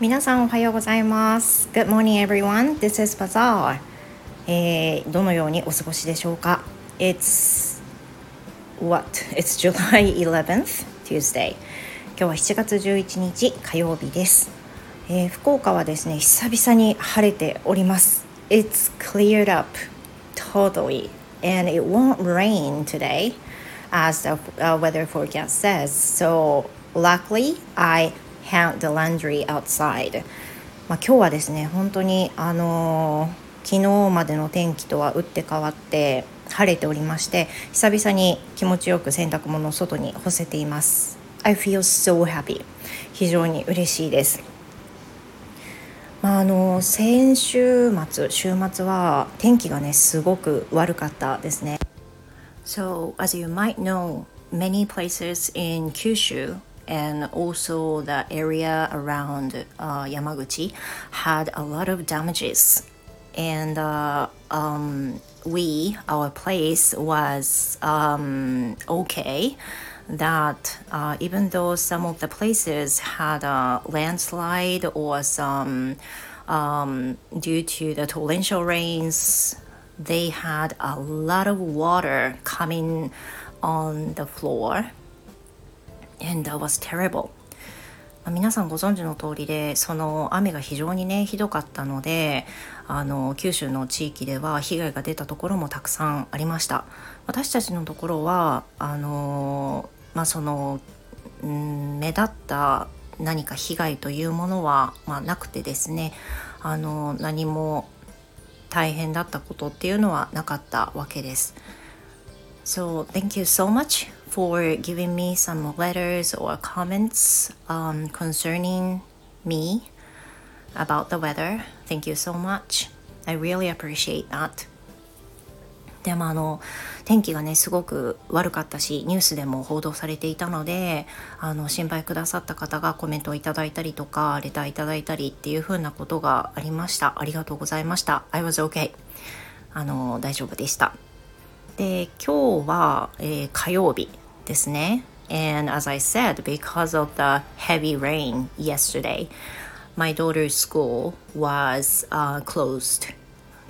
皆さんおはようございます Good morning everyone This is Bazaar、えー、どのようにお過ごしでしょうか It's what? It's July 11th Tuesday 今日は7月11日火曜日です、えー、福岡はですね久々に晴れております It's cleared up totally and it won't rain today as the weather forecast says so luckily I hang the laundry outside. まあ、今日はですね本当にあのー、昨日までの天気とは打って変わって晴れておりまして久々に気持ちよく洗濯物を外に干せています。I feel so happy. 非常に嬉しいです。まあ、あの先週末週末は天気がねすごく悪かったですね。So as you might know many places in Kyushu and also the area around uh, Yamaguchi had a lot of damages. And uh, um, we, our place was um, okay. That uh, even though some of the places had a landslide or some um, due to the torrential rains, they had a lot of water coming on the floor and that was terrible 皆さんご存知の通りでその雨が非常にねひどかったのであの九州の地域では被害が出たところもたくさんありました私たちのところはあのまあその、うん、目立った何か被害というものは、まあ、なくてですねあの何も大変だったことっていうのはなかったわけです。So thank you so much for giving me some letters or comments um, concerning me about the weather. Thank you so much. I really appreciate that. でもあの天気がねすごく悪かったしニュースでも報道されていたのであの心配くださった方がコメントをいただいたりとかレターいただいたりっていう風なことがありましたありがとうございました I was okay あの大丈夫でしたで今日は、えー、火曜日ですね。And as I said, because of the heavy rain yesterday, my daughter's school was、uh, closed.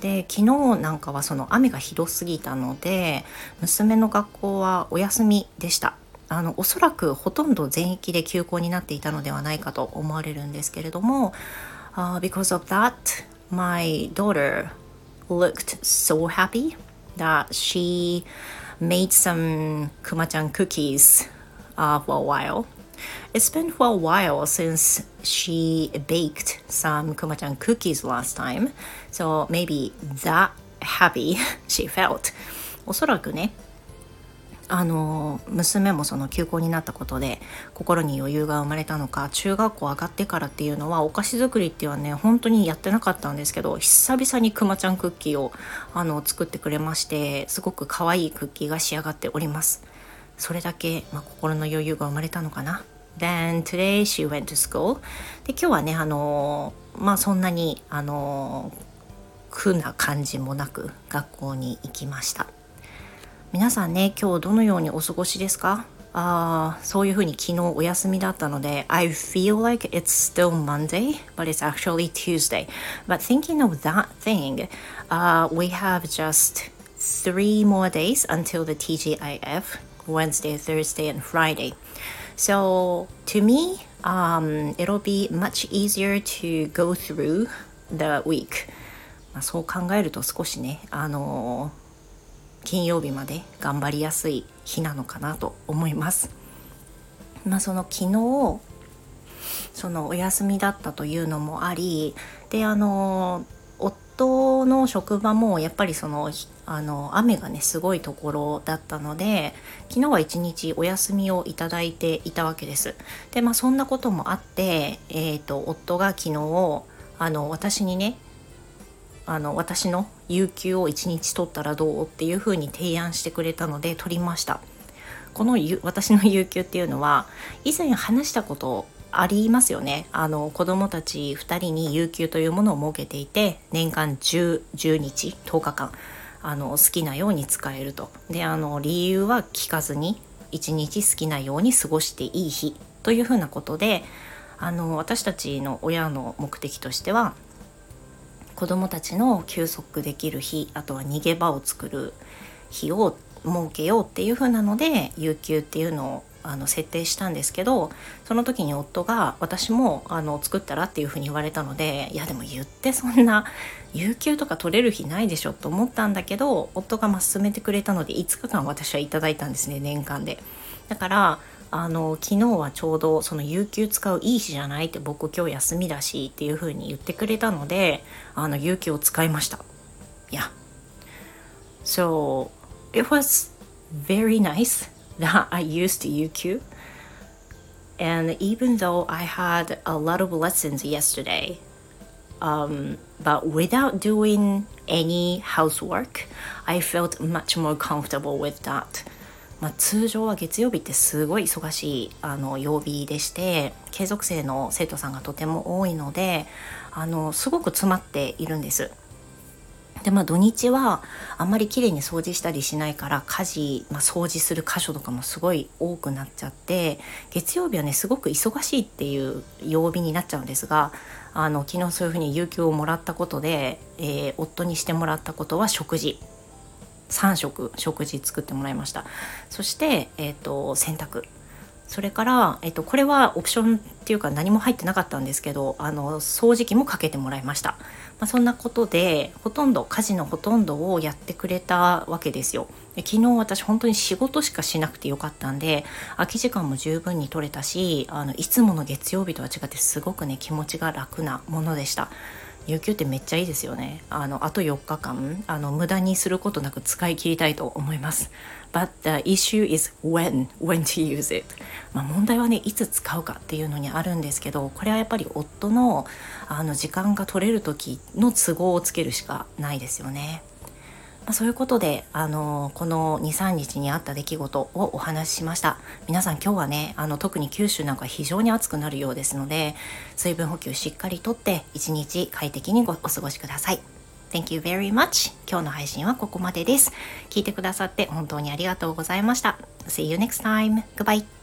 で昨日なんかはその雨がひどすぎたので娘の学校はお休みでしたあのおそらくほとんど全域で休校になっていたのではないかと思われるんですけれども、uh, because of that my daughter looked so happy that she made some kumachan cookies uh, for a while. It's been for a while since she baked some kumachan cookies last time, so maybe that happy she felt. おそらくね、 あの娘もその休校になったことで心に余裕が生まれたのか中学校上がってからっていうのはお菓子作りっていうのはね本当にやってなかったんですけど久々にくまちゃんクッキーをあの作ってくれましてすごく可愛いクッキーが仕上がっております。それだけ、まあ、心の余裕が生まれたのかな。Then today she went to school. で今日はねあのまあそんなにあの苦な感じもなく学校に行きました。皆さんね今日どのようにお過ごしですかあそういうふうに昨日お休みだったので I feel like it's still Monday but it's actually Tuesday but thinking of that thing、uh, we have just three more days until the TGIF Wednesday, Thursday and Friday so to me um, it'll be much easier to go through the week まあそう考えると少しねあのー 金曜日まで頑張りやすい日なのかなと思います。まあ、その昨日そのお休みだったというのもありであの夫の職場もやっぱりそのあの雨がねすごいところだったので昨日は一日お休みをいただいていたわけです。でまあそんなこともあって、えーと夫が昨日あの私にねあの私の有給を1日取ったらどうっていうふうに提案してくれたので取りました。この私の有給っていうのは以前話したことありますよね。あの子供たち2人に有給というものを設けていて年間 10, 10日10日間あの好きなように使えると。であの理由は聞かずに1日好きなように過ごしていい日というふうなことであの私たちの親の目的としては子どもたちの休息できる日あとは逃げ場を作る日を設けようっていう風なので有給っていうのをあの設定したんですけどその時に夫が私もあの作ったらっていうふうに言われたのでいやでも言ってそんな有給とか取れる日ないでしょと思ったんだけど夫がまあ勧めてくれたので5日間私はいただいたんですね年間で。だからあの昨日はちょうどその有給使ういい日じゃないって僕今日休みだしっていう風に言ってくれたのであの有給を使いました。いや。So it was very nice that I used UQ. And even though I had a lot of lessons yesterday, um, but without doing any housework, I felt much more comfortable with that. まあ、通常は月曜日ってすごい忙しいあの曜日でして継続生の生徒さんがとても多いのであのすごく詰まっているんです。でまあ土日はあんまり綺麗に掃除したりしないから家事、まあ、掃除する箇所とかもすごい多くなっちゃって月曜日はねすごく忙しいっていう曜日になっちゃうんですがあの昨日そういうふうに有給をもらったことで、えー、夫にしてもらったことは食事3食食事作ってもらいました。そして、えーと洗濯。それから、えっと、これはオプションっていうか何も入ってなかったんですけどあの掃除機もかけてもらいました、まあ、そんなことでほとんど家事のほとんどをやってくれたわけですよ。で昨日私本当に仕事しかしなくてよかったんで空き時間も十分に取れたしあのいつもの月曜日とは違ってすごくね気持ちが楽なものでした。有給ってめっちゃいいですよね。あのあと4日間あの無駄にすることなく使い切りたいと思います。But the issue is when when to use it. まあ問題はねいつ使うかっていうのにあるんですけどこれはやっぱり夫のあの時間が取れる時の都合をつけるしかないですよね。まあ、そういうことで、あのこの23日にあった出来事をお話ししました。皆さん今日はねあの特に九州なんか非常に暑くなるようですので水分補給しっかりとって一日快適にお過ごしください。Thank you very much. 今日の配信はここまでです。聞いてくださって本当にありがとうございました。See you next time. Goodbye.